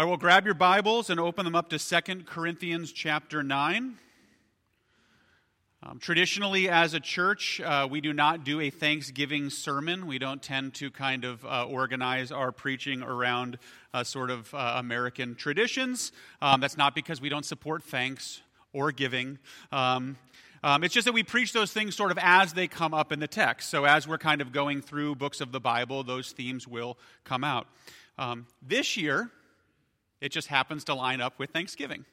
I will grab your Bibles and open them up to 2 Corinthians chapter 9. Um, traditionally, as a church, uh, we do not do a Thanksgiving sermon. We don't tend to kind of uh, organize our preaching around uh, sort of uh, American traditions. Um, that's not because we don't support thanks or giving. Um, um, it's just that we preach those things sort of as they come up in the text. So, as we're kind of going through books of the Bible, those themes will come out. Um, this year, it just happens to line up with Thanksgiving.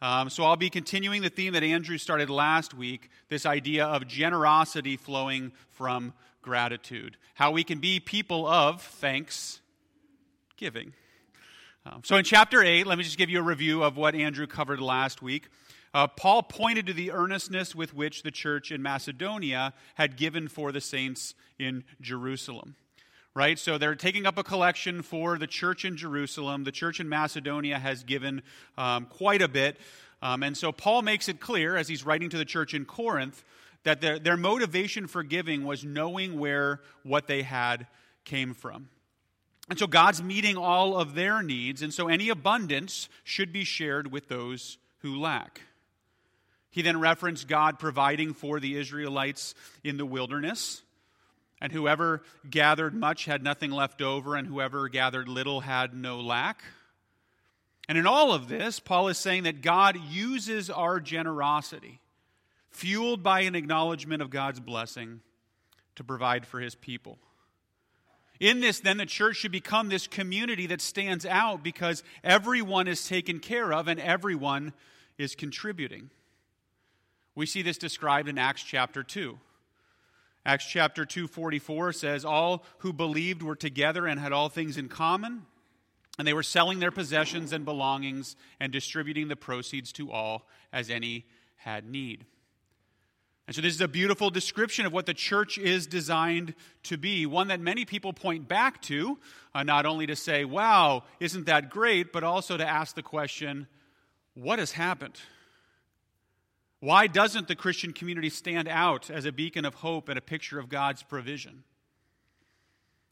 Um, so I'll be continuing the theme that Andrew started last week this idea of generosity flowing from gratitude. How we can be people of thanksgiving. Um, so in chapter 8, let me just give you a review of what Andrew covered last week. Uh, Paul pointed to the earnestness with which the church in Macedonia had given for the saints in Jerusalem right? So they're taking up a collection for the church in Jerusalem. The church in Macedonia has given um, quite a bit. Um, and so Paul makes it clear as he's writing to the church in Corinth that their, their motivation for giving was knowing where what they had came from. And so God's meeting all of their needs, and so any abundance should be shared with those who lack. He then referenced God providing for the Israelites in the wilderness. And whoever gathered much had nothing left over, and whoever gathered little had no lack. And in all of this, Paul is saying that God uses our generosity, fueled by an acknowledgement of God's blessing, to provide for his people. In this, then, the church should become this community that stands out because everyone is taken care of and everyone is contributing. We see this described in Acts chapter 2. Acts chapter 2:44 says all who believed were together and had all things in common and they were selling their possessions and belongings and distributing the proceeds to all as any had need. And so, this is a beautiful description of what the church is designed to be. One that many people point back to, uh, not only to say, wow, isn't that great, but also to ask the question, what has happened? Why doesn't the Christian community stand out as a beacon of hope and a picture of God's provision?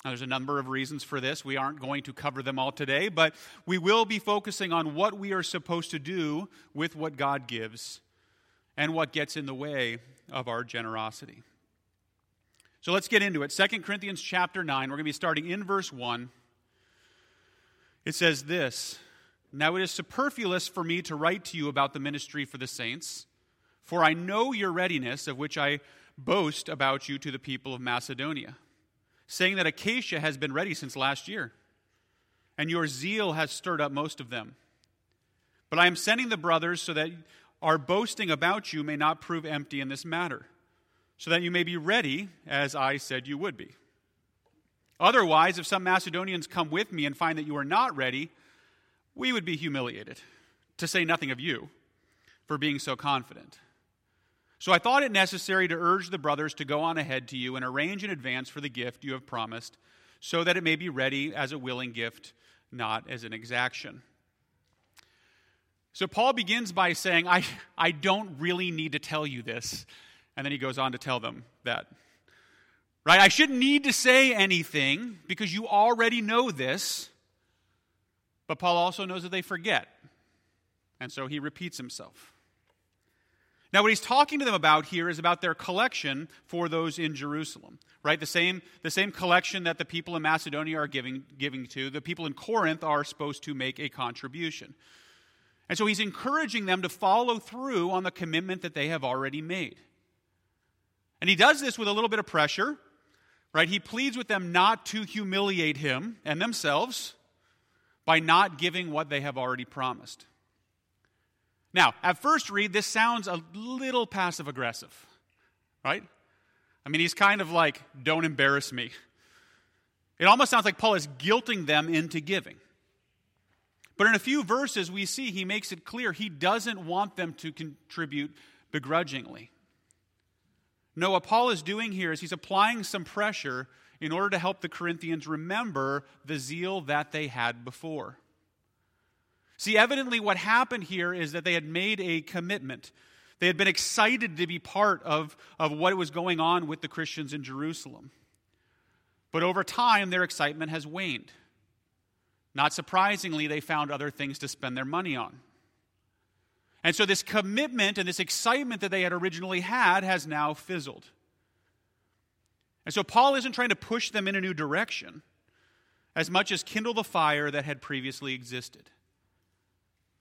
Now, there's a number of reasons for this. We aren't going to cover them all today, but we will be focusing on what we are supposed to do with what God gives and what gets in the way of our generosity. So let's get into it. 2 Corinthians chapter 9, we're going to be starting in verse 1. It says this Now it is superfluous for me to write to you about the ministry for the saints for I know your readiness, of which I boast about you to the people of Macedonia, saying that Achaia has been ready since last year, and your zeal has stirred up most of them. But I am sending the brothers so that our boasting about you may not prove empty in this matter, so that you may be ready as I said you would be. Otherwise, if some Macedonians come with me and find that you are not ready, we would be humiliated, to say nothing of you, for being so confident. So I thought it necessary to urge the brothers to go on ahead to you and arrange in advance for the gift you have promised, so that it may be ready as a willing gift, not as an exaction. So Paul begins by saying, I, I don't really need to tell you this. And then he goes on to tell them that. Right? I shouldn't need to say anything because you already know this. But Paul also knows that they forget. And so he repeats himself. Now, what he's talking to them about here is about their collection for those in Jerusalem, right? The same, the same collection that the people in Macedonia are giving, giving to, the people in Corinth are supposed to make a contribution. And so he's encouraging them to follow through on the commitment that they have already made. And he does this with a little bit of pressure, right? He pleads with them not to humiliate him and themselves by not giving what they have already promised. Now, at first read, this sounds a little passive aggressive, right? I mean, he's kind of like, don't embarrass me. It almost sounds like Paul is guilting them into giving. But in a few verses, we see he makes it clear he doesn't want them to contribute begrudgingly. No, what Paul is doing here is he's applying some pressure in order to help the Corinthians remember the zeal that they had before. See, evidently, what happened here is that they had made a commitment. They had been excited to be part of, of what was going on with the Christians in Jerusalem. But over time, their excitement has waned. Not surprisingly, they found other things to spend their money on. And so, this commitment and this excitement that they had originally had has now fizzled. And so, Paul isn't trying to push them in a new direction as much as kindle the fire that had previously existed.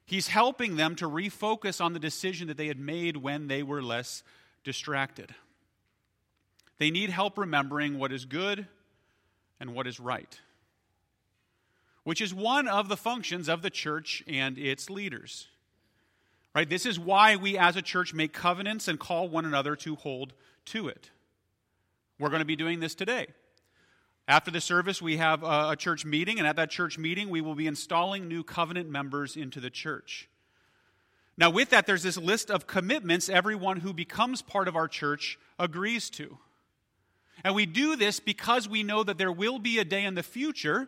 He's helping them to refocus on the decision that they had made when they were less distracted. They need help remembering what is good and what is right, which is one of the functions of the church and its leaders. Right? This is why we as a church make covenants and call one another to hold to it. We're going to be doing this today. After the service, we have a, church meeting, and at that church meeting, we will be installing new covenant members into the church. Now, with that, there's this list of commitments everyone who becomes part of our church agrees to. And we do this because we know that there will be a day in the future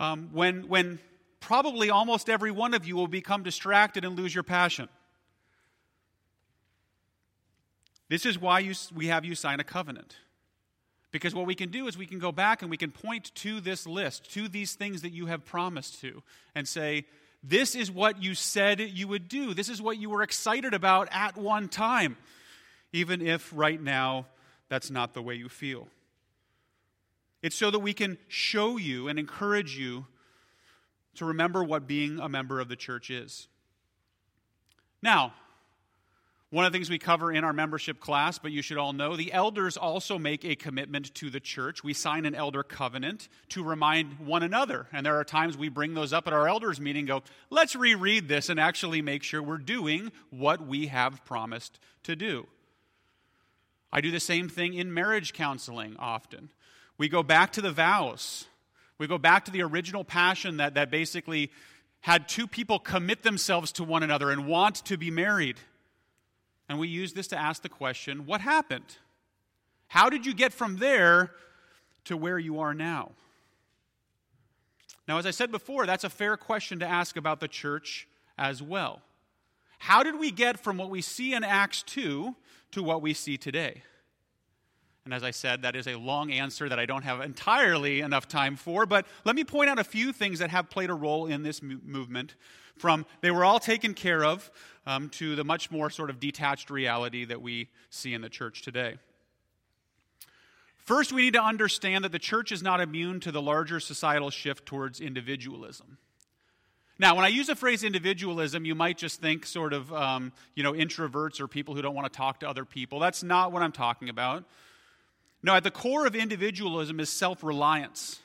um, when, when probably almost every one of you will become distracted and lose your passion. This is why you, we have you sign a covenant. Because what we can do is we can go back and we can point to this list, to these things that you have promised to, and say, This is what you said you would do. This is what you were excited about at one time, even if right now that's not the way you feel. It's so that we can show you and encourage you to remember what being a member of the church is. Now, one of the things we cover in our membership class, but you should all know, the elders also make a commitment to the church. We sign an elder covenant to remind one another. And there are times we bring those up at our elders meeting, go, let's reread this and actually make sure we're doing what we have promised to do. I do the same thing in marriage counseling often. We go back to the vows. We go back to the original passion that, that basically had two people commit themselves to one another and want to be married. And we use this to ask the question what happened? How did you get from there to where you are now? Now, as I said before, that's a fair question to ask about the church as well. How did we get from what we see in Acts 2 to what we see today? And as I said, that is a long answer that I don't have entirely enough time for, but let me point out a few things that have played a role in this movement from they were all taken care of um, to the much more sort of detached reality that we see in the church today. First, we need to understand that the church is not immune to the larger societal shift towards individualism. Now, when I use the phrase individualism, you might just think sort of, um, you know, introverts or people who don't want to talk to other people. That's not what I'm talking about. No, at the core of individualism is self reliance.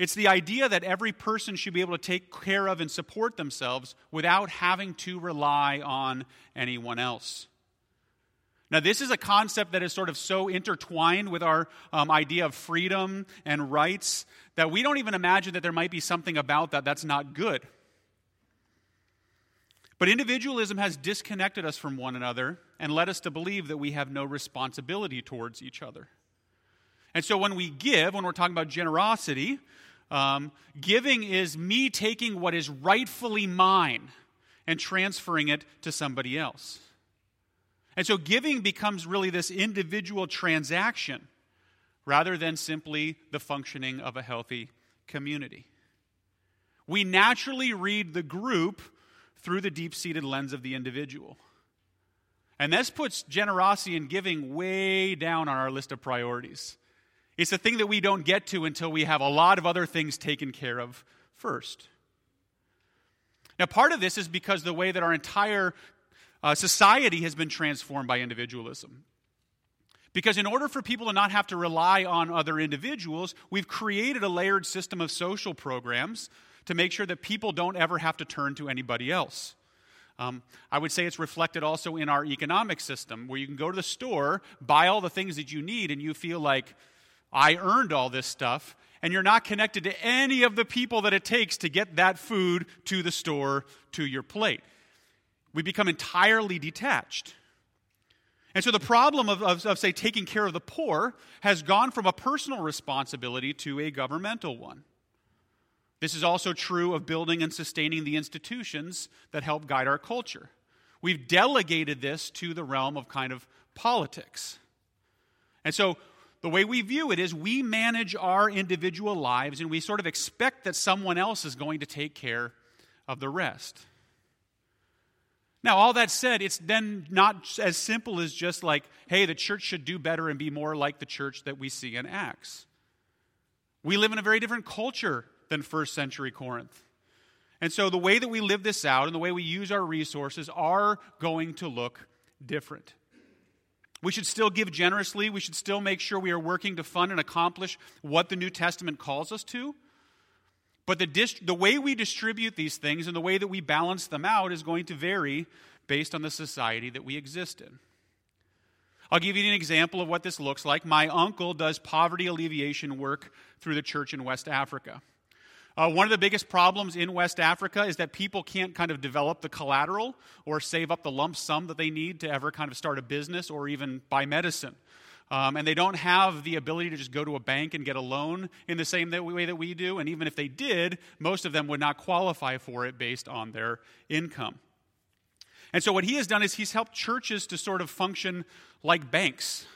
It's the idea that every person should be able to take care of and support themselves without having to rely on anyone else. Now, this is a concept that is sort of so intertwined with our um, idea of freedom and rights that we don't even imagine that there might be something about that that's not good. But individualism has disconnected us from one another and led us to believe that we have no responsibility towards each other. And so when we give, when we're talking about generosity, um, giving is me taking what is rightfully mine and transferring it to somebody else. And so giving becomes really this individual transaction rather than simply the functioning of a healthy community. We naturally read the group through the deep seated lens of the individual. And this puts generosity and giving way down on our list of priorities. It's a thing that we don't get to until we have a lot of other things taken care of first. Now, part of this is because the way that our entire uh, society has been transformed by individualism. Because in order for people to not have to rely on other individuals, we've created a layered system of social programs to make sure that people don't ever have to turn to anybody else. Um, I would say it's reflected also in our economic system, where you can go to the store, buy all the things that you need, and you feel like I earned all this stuff, and you're not connected to any of the people that it takes to get that food to the store to your plate. We become entirely detached. And so the problem of, of, of, say, taking care of the poor has gone from a personal responsibility to a governmental one. This is also true of building and sustaining the institutions that help guide our culture. We've delegated this to the realm of kind of politics. And so the way we view it is we manage our individual lives and we sort of expect that someone else is going to take care of the rest. Now, all that said, it's then not as simple as just like, hey, the church should do better and be more like the church that we see in Acts. We live in a very different culture than first century Corinth. And so the way that we live this out and the way we use our resources are going to look different. We should still give generously. We should still make sure we are working to fund and accomplish what the New Testament calls us to. But the, dist- the way we distribute these things and the way that we balance them out is going to vary based on the society that we exist in. I'll give you an example of what this looks like. My uncle does poverty alleviation work through the church in West Africa. Uh, one of the biggest problems in West Africa is that people can't kind of develop the collateral or save up the lump sum that they need to ever kind of start a business or even buy medicine. Um, and they don't have the ability to just go to a bank and get a loan in the same way that we do. And even if they did, most of them would not qualify for it based on their income. And so, what he has done is he's helped churches to sort of function like banks.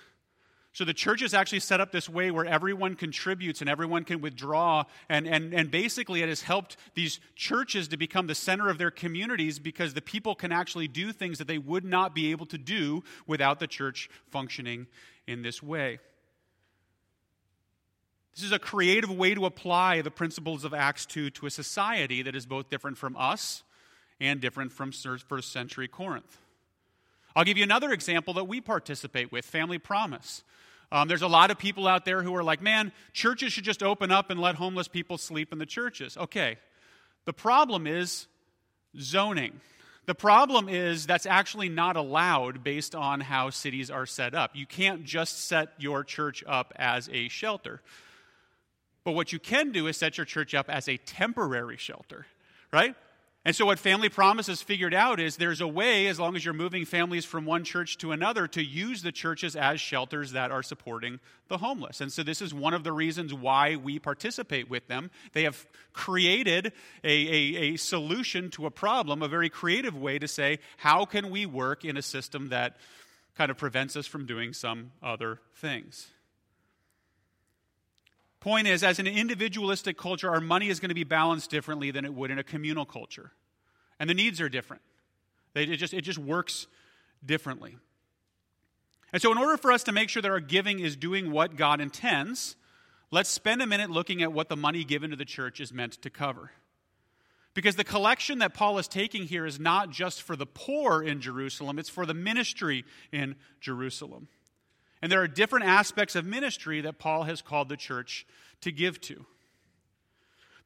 So the church is actually set up this way where everyone contributes and everyone can withdraw. And, and, and basically, it has helped these churches to become the center of their communities because the people can actually do things that they would not be able to do without the church functioning in this way. This is a creative way to apply the principles of Acts 2 to a society that is both different from us and different from first century Corinth. I'll give you another example that we participate with Family Promise. Um, there's a lot of people out there who are like, man, churches should just open up and let homeless people sleep in the churches. Okay. The problem is zoning. The problem is that's actually not allowed based on how cities are set up. You can't just set your church up as a shelter. But what you can do is set your church up as a temporary shelter, right? And so, what Family Promise has figured out is there's a way, as long as you're moving families from one church to another, to use the churches as shelters that are supporting the homeless. And so, this is one of the reasons why we participate with them. They have created a, a, a solution to a problem, a very creative way to say, how can we work in a system that kind of prevents us from doing some other things? Point is, as an individualistic culture, our money is going to be balanced differently than it would in a communal culture. And the needs are different. It just, it just works differently. And so, in order for us to make sure that our giving is doing what God intends, let's spend a minute looking at what the money given to the church is meant to cover. Because the collection that Paul is taking here is not just for the poor in Jerusalem, it's for the ministry in Jerusalem. And there are different aspects of ministry that Paul has called the church to give to.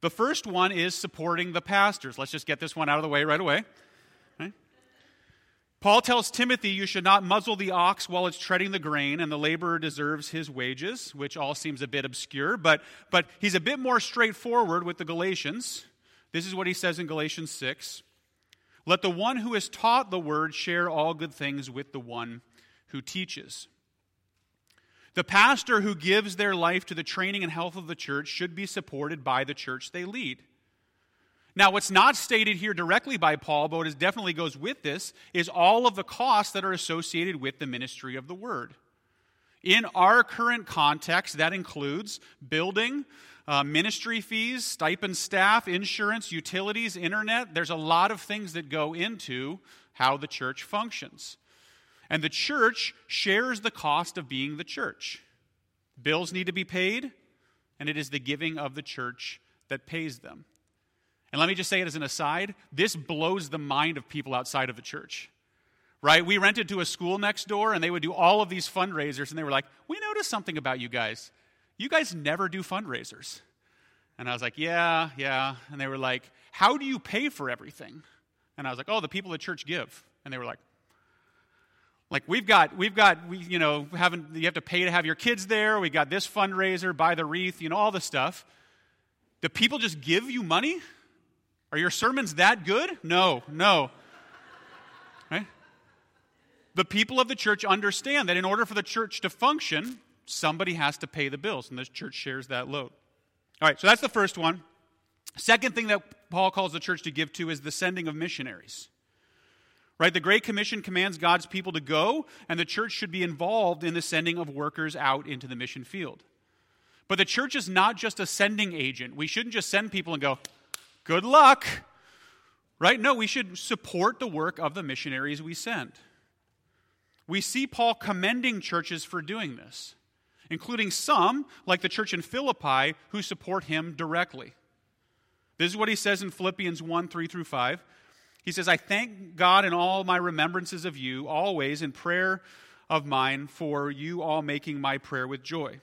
The first one is supporting the pastors. Let's just get this one out of the way right away. Paul tells Timothy, You should not muzzle the ox while it's treading the grain, and the laborer deserves his wages, which all seems a bit obscure, but, but he's a bit more straightforward with the Galatians. This is what he says in Galatians 6 Let the one who has taught the word share all good things with the one who teaches. The pastor who gives their life to the training and health of the church should be supported by the church they lead. Now, what's not stated here directly by Paul, but what definitely goes with this, is all of the costs that are associated with the ministry of the word. In our current context, that includes building, uh, ministry fees, stipend staff, insurance, utilities, internet. There's a lot of things that go into how the church functions. And the church shares the cost of being the church. Bills need to be paid, and it is the giving of the church that pays them. And let me just say it as an aside this blows the mind of people outside of the church. Right? We rented to a school next door, and they would do all of these fundraisers, and they were like, We noticed something about you guys. You guys never do fundraisers. And I was like, Yeah, yeah. And they were like, How do you pay for everything? And I was like, Oh, the people at church give. And they were like, like we've got, we've got, we, you know, having, you have to pay to have your kids there. We got this fundraiser, buy the wreath, you know, all this stuff. Do people just give you money? Are your sermons that good? No, no. Right? The people of the church understand that in order for the church to function, somebody has to pay the bills, and the church shares that load. All right, so that's the first one. Second thing that Paul calls the church to give to is the sending of missionaries. Right? The Great Commission commands God's people to go, and the church should be involved in the sending of workers out into the mission field. But the church is not just a sending agent. We shouldn't just send people and go, good luck. Right? No, we should support the work of the missionaries we send. We see Paul commending churches for doing this, including some, like the church in Philippi, who support him directly. This is what he says in Philippians 1 3 through 5. He says, I thank God in all my remembrances of you, always in prayer of mine, for you all making my prayer with joy,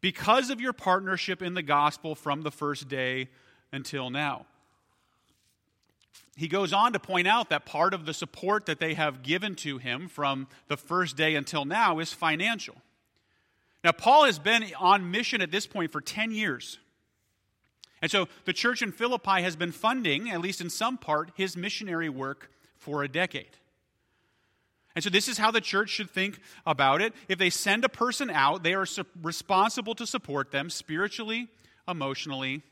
because of your partnership in the gospel from the first day until now. He goes on to point out that part of the support that they have given to him from the first day until now is financial. Now, Paul has been on mission at this point for 10 years. And so the church in Philippi has been funding, at least in some part, his missionary work for a decade. And so this is how the church should think about it. If they send a person out, they are su- responsible to support them spiritually, emotionally,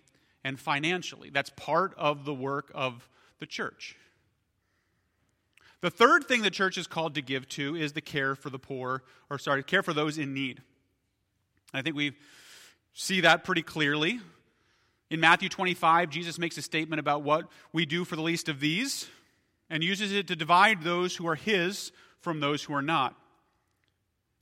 and financially. That's part of the work of the church. The third thing the church is called to give to is the care for the poor, or sorry, care for those in need. I think we see that pretty clearly. In Matthew 25, Jesus makes a statement about what we do for the least of these and uses it to divide those who are his from those who are not.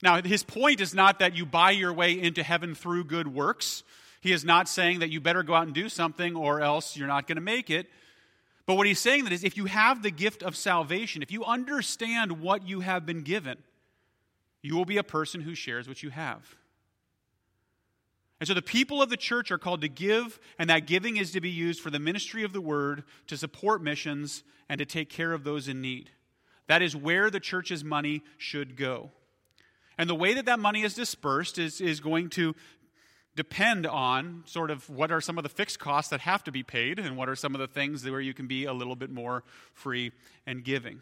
Now, his point is not that you buy your way into heaven through good works. He is not saying that you better go out and do something or else you're not going to make it. But what he's saying that is if you have the gift of salvation, if you understand what you have been given, you will be a person who shares what you have. And so the people of the church are called to give, and that giving is to be used for the ministry of the word, to support missions, and to take care of those in need. That is where the church's money should go. And the way that that money is dispersed is, is going to depend on sort of what are some of the fixed costs that have to be paid, and what are some of the things where you can be a little bit more free and giving.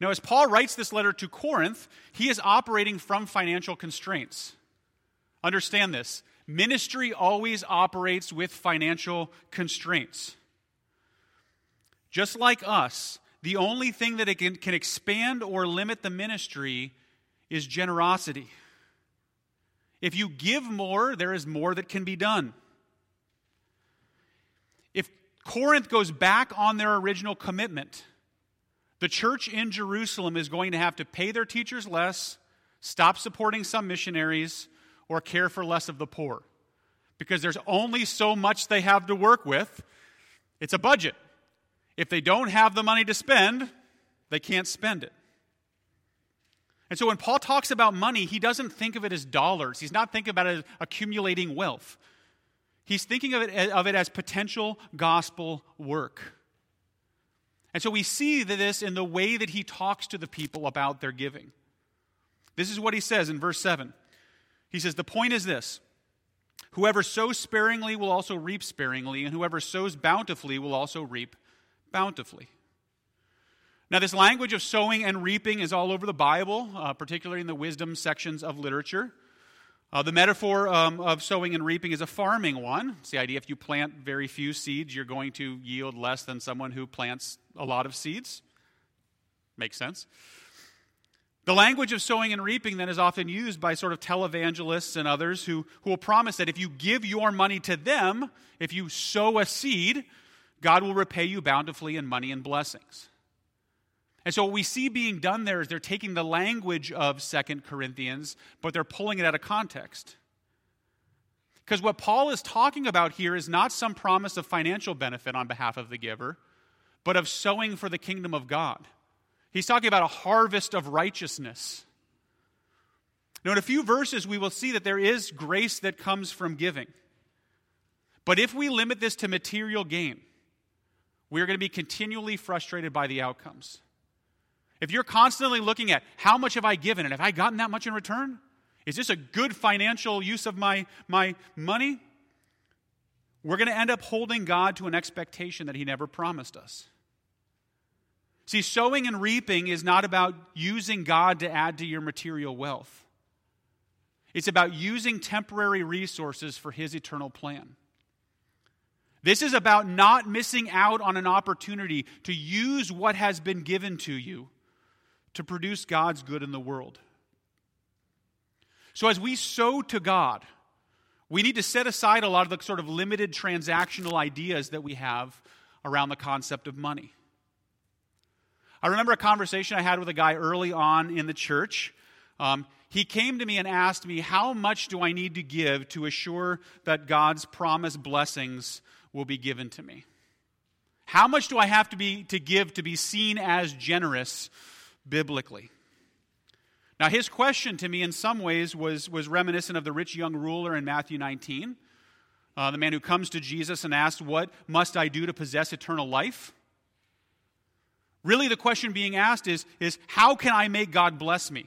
Now, as Paul writes this letter to Corinth, he is operating from financial constraints. Understand this ministry always operates with financial constraints. Just like us, the only thing that it can, can expand or limit the ministry is generosity. If you give more, there is more that can be done. If Corinth goes back on their original commitment, the church in Jerusalem is going to have to pay their teachers less, stop supporting some missionaries, or care for less of the poor because there's only so much they have to work with. It's a budget. If they don't have the money to spend, they can't spend it. And so when Paul talks about money, he doesn't think of it as dollars. He's not thinking about it as accumulating wealth. He's thinking of it, of it as potential gospel work. And so we see this in the way that he talks to the people about their giving. This is what he says in verse 7 he says, The point is this whoever sows sparingly will also reap sparingly, and whoever sows bountifully will also reap bountifully. Now, this language of sowing and reaping is all over the Bible, uh, particularly in the wisdom sections of literature. Uh, the metaphor um, of sowing and reaping is a farming one. It's the idea if you plant very few seeds, you're going to yield less than someone who plants a lot of seeds. Makes sense. The language of sowing and reaping then is often used by sort of televangelists and others who, who will promise that if you give your money to them, if you sow a seed, God will repay you bountifully in money and blessings. And so what we see being done there is they're taking the language of Second Corinthians, but they're pulling it out of context. Because what Paul is talking about here is not some promise of financial benefit on behalf of the giver, but of sowing for the kingdom of God. He's talking about a harvest of righteousness. Now, in a few verses, we will see that there is grace that comes from giving. But if we limit this to material gain, we are going to be continually frustrated by the outcomes. If you're constantly looking at how much have I given and have I gotten that much in return? Is this a good financial use of my, my money? We're going to end up holding God to an expectation that He never promised us. See, sowing and reaping is not about using God to add to your material wealth. It's about using temporary resources for His eternal plan. This is about not missing out on an opportunity to use what has been given to you to produce God's good in the world. So, as we sow to God, we need to set aside a lot of the sort of limited transactional ideas that we have around the concept of money. I remember a conversation I had with a guy early on in the church. Um, he came to me and asked me, How much do I need to give to assure that God's promised blessings will be given to me? How much do I have to, be, to give to be seen as generous biblically? Now, his question to me in some ways was, was reminiscent of the rich young ruler in Matthew 19, uh, the man who comes to Jesus and asks, What must I do to possess eternal life? Really, the question being asked is, is How can I make God bless me?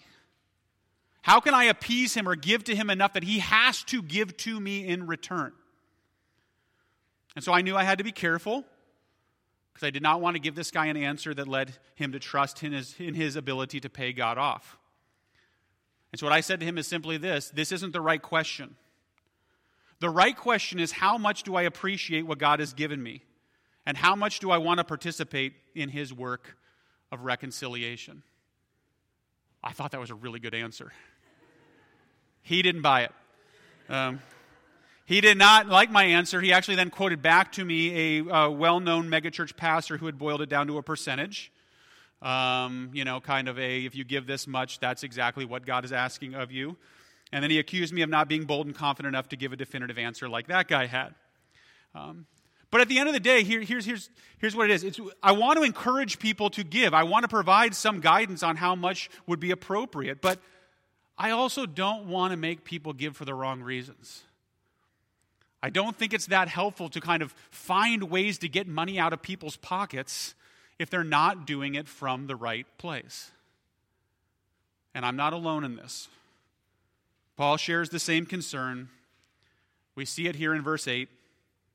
How can I appease him or give to him enough that he has to give to me in return? And so I knew I had to be careful because I did not want to give this guy an answer that led him to trust in his, in his ability to pay God off. And so what I said to him is simply this this isn't the right question. The right question is how much do I appreciate what God has given me? And how much do I want to participate in his work of reconciliation? I thought that was a really good answer. He didn't buy it. Um, he did not like my answer. He actually then quoted back to me a, a well known megachurch pastor who had boiled it down to a percentage. Um, you know, kind of a, if you give this much, that's exactly what God is asking of you. And then he accused me of not being bold and confident enough to give a definitive answer like that guy had. Um, but at the end of the day, here, here's, here's, here's what it is it's, I want to encourage people to give, I want to provide some guidance on how much would be appropriate. But I also don't want to make people give for the wrong reasons. I don't think it's that helpful to kind of find ways to get money out of people's pockets if they're not doing it from the right place. And I'm not alone in this. Paul shares the same concern. We see it here in verse 8,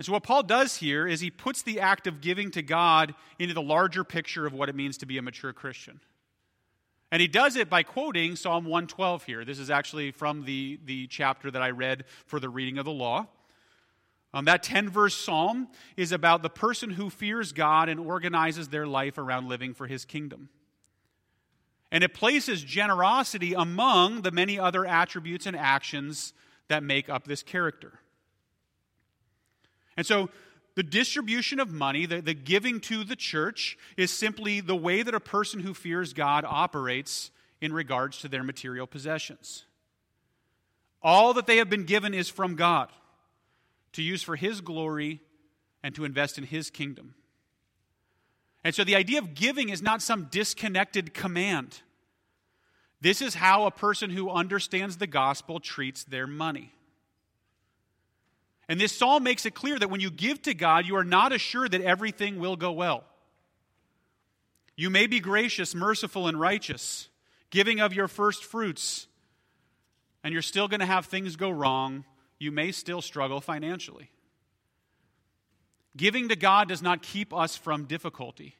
And so, what Paul does here is he puts the act of giving to God into the larger picture of what it means to be a mature Christian. And he does it by quoting Psalm 112 here. This is actually from the, the chapter that I read for the reading of the law. Um, that 10 verse psalm is about the person who fears God and organizes their life around living for his kingdom. And it places generosity among the many other attributes and actions that make up this character. And so, the distribution of money, the, the giving to the church, is simply the way that a person who fears God operates in regards to their material possessions. All that they have been given is from God to use for His glory and to invest in His kingdom. And so the idea of giving is not some disconnected command. This is how a person who understands the gospel treats their money. And this psalm makes it clear that when you give to God, you are not assured that everything will go well. You may be gracious, merciful, and righteous, giving of your first fruits, and you're still going to have things go wrong you may still struggle financially. Giving to God does not keep us from difficulty.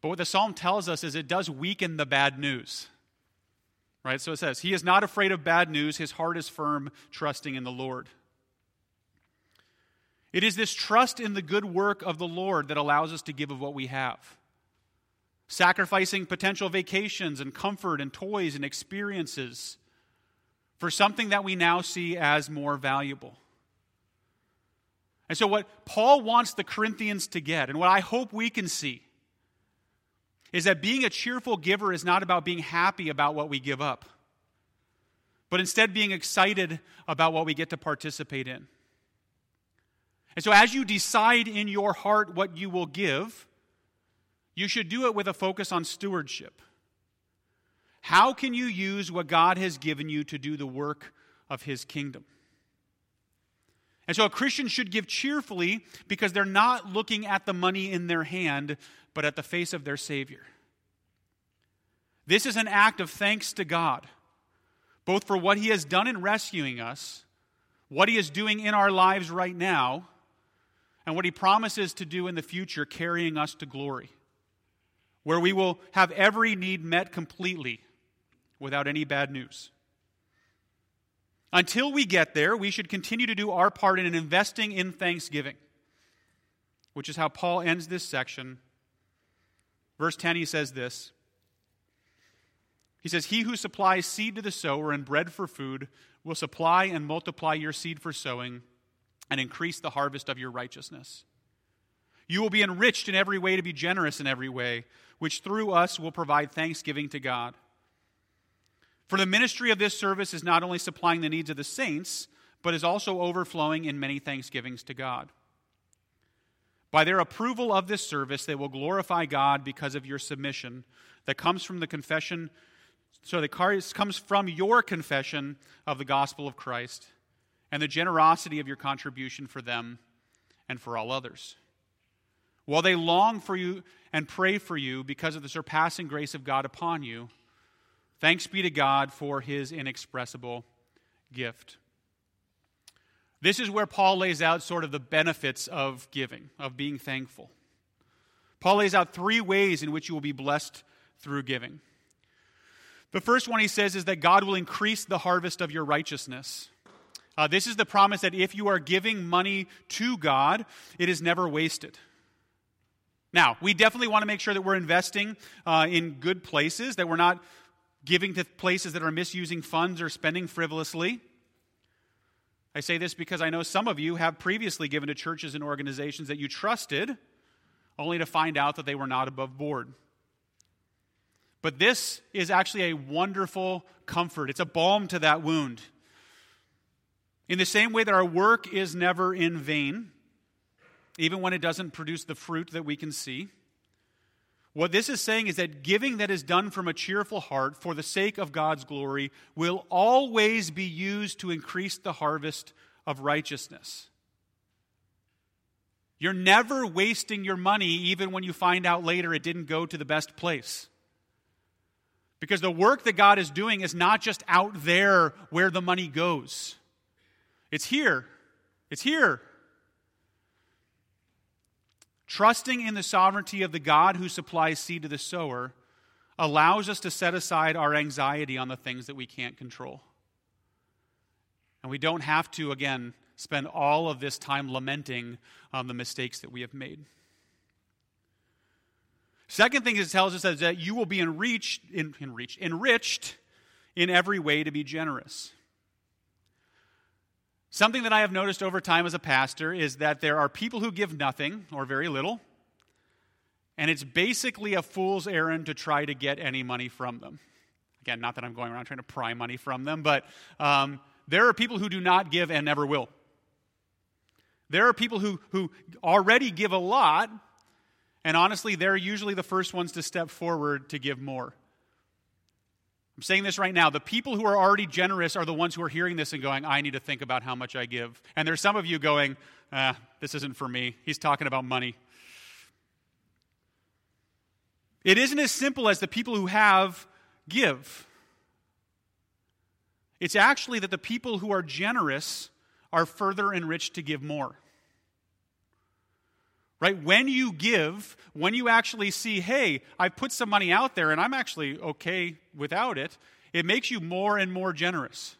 But what the psalm tells us is it does weaken the bad news. Right? So it says, He is not afraid of bad news, his heart is firm, trusting in the Lord. It is this trust in the good work of the Lord that allows us to give of what we have. Sacrificing potential vacations and comfort and toys and experiences for something that we now see as more valuable. And so, what Paul wants the Corinthians to get, and what I hope we can see, is that being a cheerful giver is not about being happy about what we give up, but instead being excited about what we get to participate in. And so, as you decide in your heart what you will give, you should do it with a focus on stewardship. How can you use what God has given you to do the work of His kingdom? And so a Christian should give cheerfully because they're not looking at the money in their hand, but at the face of their Savior. This is an act of thanks to God, both for what He has done in rescuing us, what He is doing in our lives right now, and what He promises to do in the future, carrying us to glory, where we will have every need met completely without any bad news. Until we get there, we should continue to do our part in investing in thanksgiving, which is how Paul ends this section. Verse 10, he says this. He says, He who supplies seed to the sower and bread for food will supply and multiply your seed for sowing and increase the harvest of your righteousness. You will be enriched in every way to be generous in every way, which through us will provide thanksgiving to God. For the ministry of this service is not only supplying the needs of the saints, but is also overflowing in many thanksgivings to God. By their approval of this service, they will glorify God because of your submission that comes from the confession, so that comes from your confession of the gospel of Christ and the generosity of your contribution for them and for all others. While they long for you and pray for you because of the surpassing grace of God upon you, Thanks be to God for his inexpressible gift. This is where Paul lays out sort of the benefits of giving, of being thankful. Paul lays out three ways in which you will be blessed through giving. The first one he says is that God will increase the harvest of your righteousness. Uh, this is the promise that if you are giving money to God, it is never wasted. Now, we definitely want to make sure that we're investing uh, in good places, that we're not giving to places that are misusing funds or spending frivolously. I say this because I know some of you have previously given to churches and organizations that you trusted, only to find out that they were not above board. But this is actually a wonderful comfort. It's a balm to that wound. In the same way that our work is never in vain, even when it doesn't produce the fruit that we can see. What this is saying is that giving that is done from a cheerful heart for the sake of God's glory will always be used to increase the harvest of righteousness. You're never wasting your money, even when you find out later it didn't go to the best place. Because the work that God is doing is not just out there where the money goes, it's here. It's here. Trusting in the sovereignty of the God who supplies seed to the sower allows us to set aside our anxiety on the things that we can't control. And we don't have to, again, spend all of this time lamenting on the mistakes that we have made. Second thing it tells us is that you will be enriched, enriched, enriched in every way to be generous. Something that I have noticed over time as a pastor is that there are people who give nothing or very little, and it's basically a fool's errand to try to get any money from them. Again, not that I'm going around trying to pry money from them, but um, there are people who do not give and never will. There are people who, who already give a lot, and honestly, they're usually the first ones to step forward to give more. I'm saying this right now. The people who are already generous are the ones who are hearing this and going, I need to think about how much I give. And there's some of you going, ah, this isn't for me. He's talking about money. It isn't as simple as the people who have give. It's actually that the people who are generous are further enriched to give more. Right? When you give, when you actually see, hey, I put some money out there and I'm actually okay without it, it makes you more and more generous.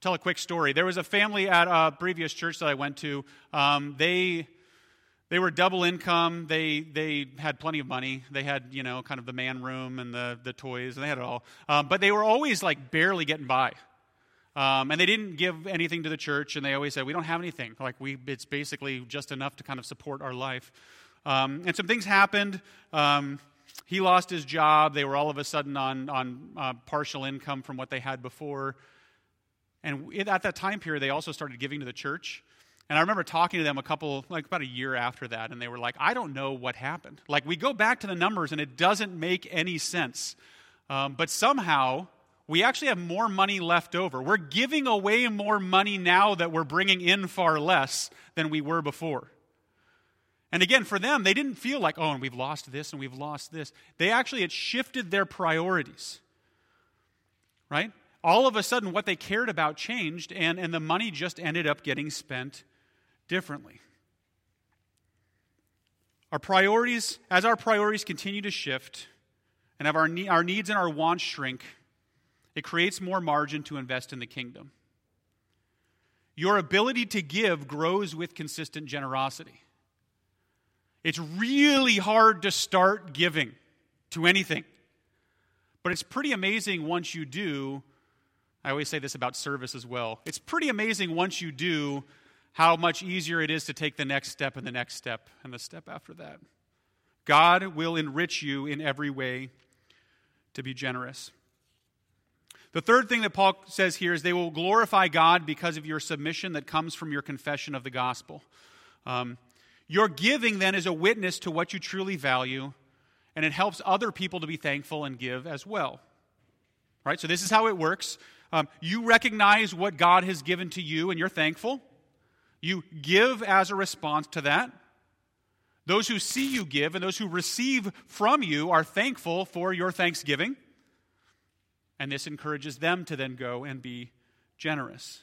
Tell a quick story. There was a family at a previous church that I went to. Um, they they were double income. They they had plenty of money. They had you know kind of the man room and the the toys. And they had it all. Um, but they were always like barely getting by. Um, and they didn't give anything to the church, and they always said, "We don't have anything. Like we, it's basically just enough to kind of support our life." Um, and some things happened. Um, he lost his job. They were all of a sudden on on uh, partial income from what they had before. And at that time period, they also started giving to the church. And I remember talking to them a couple, like about a year after that, and they were like, I don't know what happened. Like, we go back to the numbers, and it doesn't make any sense. Um, but somehow, we actually have more money left over. We're giving away more money now that we're bringing in far less than we were before. And again, for them, they didn't feel like, oh, and we've lost this and we've lost this. They actually had shifted their priorities. Right? All of a sudden, what they cared about changed, and, and the money just ended up getting spent differently. Our priorities, as our priorities continue to shift, and have our, our needs and our wants shrink, it creates more margin to invest in the kingdom. Your ability to give grows with consistent generosity. It's really hard to start giving to anything, but it's pretty amazing once you do. I always say this about service as well. It's pretty amazing once you do how much easier it is to take the next step and the next step and the step after that. God will enrich you in every way to be generous. The third thing that Paul says here is they will glorify God because of your submission that comes from your confession of the gospel. Um, your giving then is a witness to what you truly value, and it helps other people to be thankful and give as well. Right? So, this is how it works. Um, you recognize what God has given to you, and you're thankful. You give as a response to that. Those who see you give and those who receive from you are thankful for your thanksgiving. And this encourages them to then go and be generous.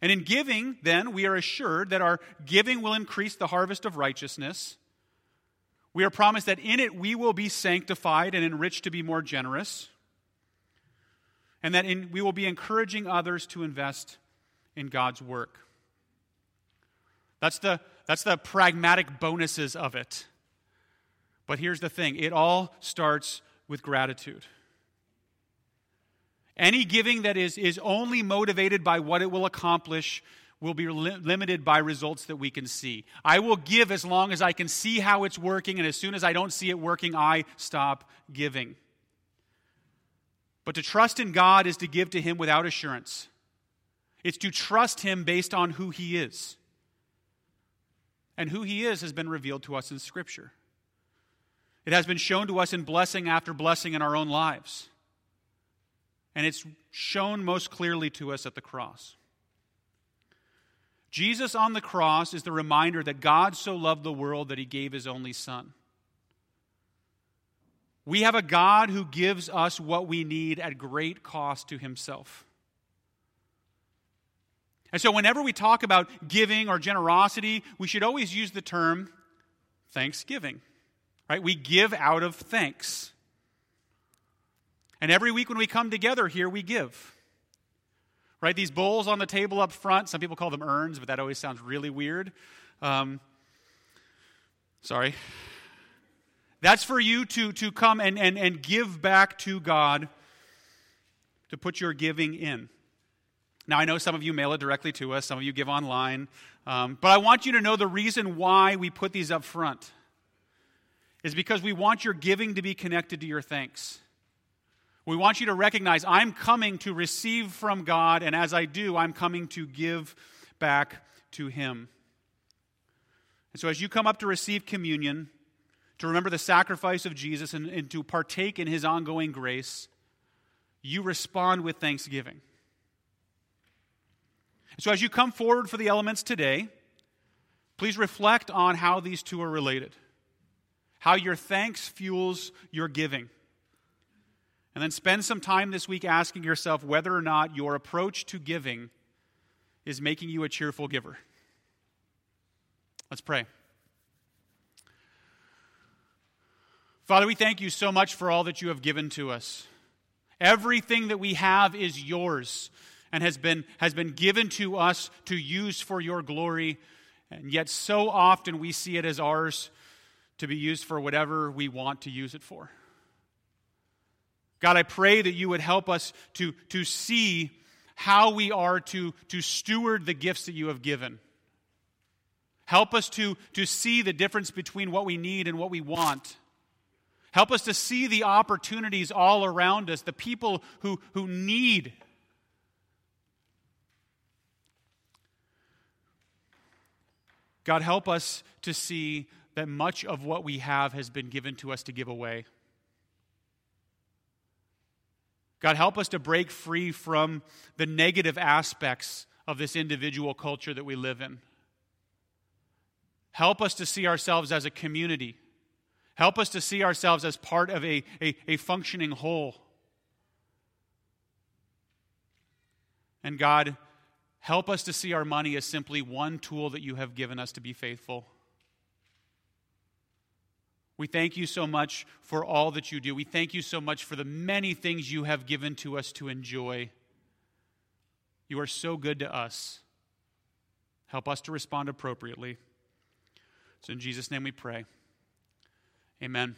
And in giving, then, we are assured that our giving will increase the harvest of righteousness. We are promised that in it we will be sanctified and enriched to be more generous. And that in, we will be encouraging others to invest in God's work. That's the, that's the pragmatic bonuses of it. But here's the thing it all starts with gratitude. Any giving that is, is only motivated by what it will accomplish will be li- limited by results that we can see. I will give as long as I can see how it's working, and as soon as I don't see it working, I stop giving. But to trust in God is to give to Him without assurance. It's to trust Him based on who He is. And who He is has been revealed to us in Scripture. It has been shown to us in blessing after blessing in our own lives. And it's shown most clearly to us at the cross. Jesus on the cross is the reminder that God so loved the world that he gave his only Son. We have a God who gives us what we need at great cost to himself. And so, whenever we talk about giving or generosity, we should always use the term thanksgiving. Right? We give out of thanks. And every week when we come together here, we give. Right? These bowls on the table up front, some people call them urns, but that always sounds really weird. Um, sorry. That's for you to, to come and, and, and give back to God, to put your giving in. Now, I know some of you mail it directly to us, some of you give online, um, but I want you to know the reason why we put these up front is because we want your giving to be connected to your thanks. We want you to recognize I'm coming to receive from God, and as I do, I'm coming to give back to Him. And so, as you come up to receive communion, to remember the sacrifice of Jesus and, and to partake in His ongoing grace, you respond with thanksgiving. So, as you come forward for the elements today, please reflect on how these two are related, how your thanks fuels your giving. And then spend some time this week asking yourself whether or not your approach to giving is making you a cheerful giver. Let's pray. Father, we thank you so much for all that you have given to us. Everything that we have is yours and has been, has been given to us to use for your glory. And yet, so often we see it as ours to be used for whatever we want to use it for. God, I pray that you would help us to, to see how we are to, to steward the gifts that you have given. Help us to, to see the difference between what we need and what we want. Help us to see the opportunities all around us, the people who, who need. God, help us to see that much of what we have has been given to us to give away. God, help us to break free from the negative aspects of this individual culture that we live in. Help us to see ourselves as a community. Help us to see ourselves as part of a, a, a functioning whole. And God, help us to see our money as simply one tool that you have given us to be faithful. We thank you so much for all that you do. We thank you so much for the many things you have given to us to enjoy. You are so good to us. Help us to respond appropriately. So, in Jesus' name we pray. Amen.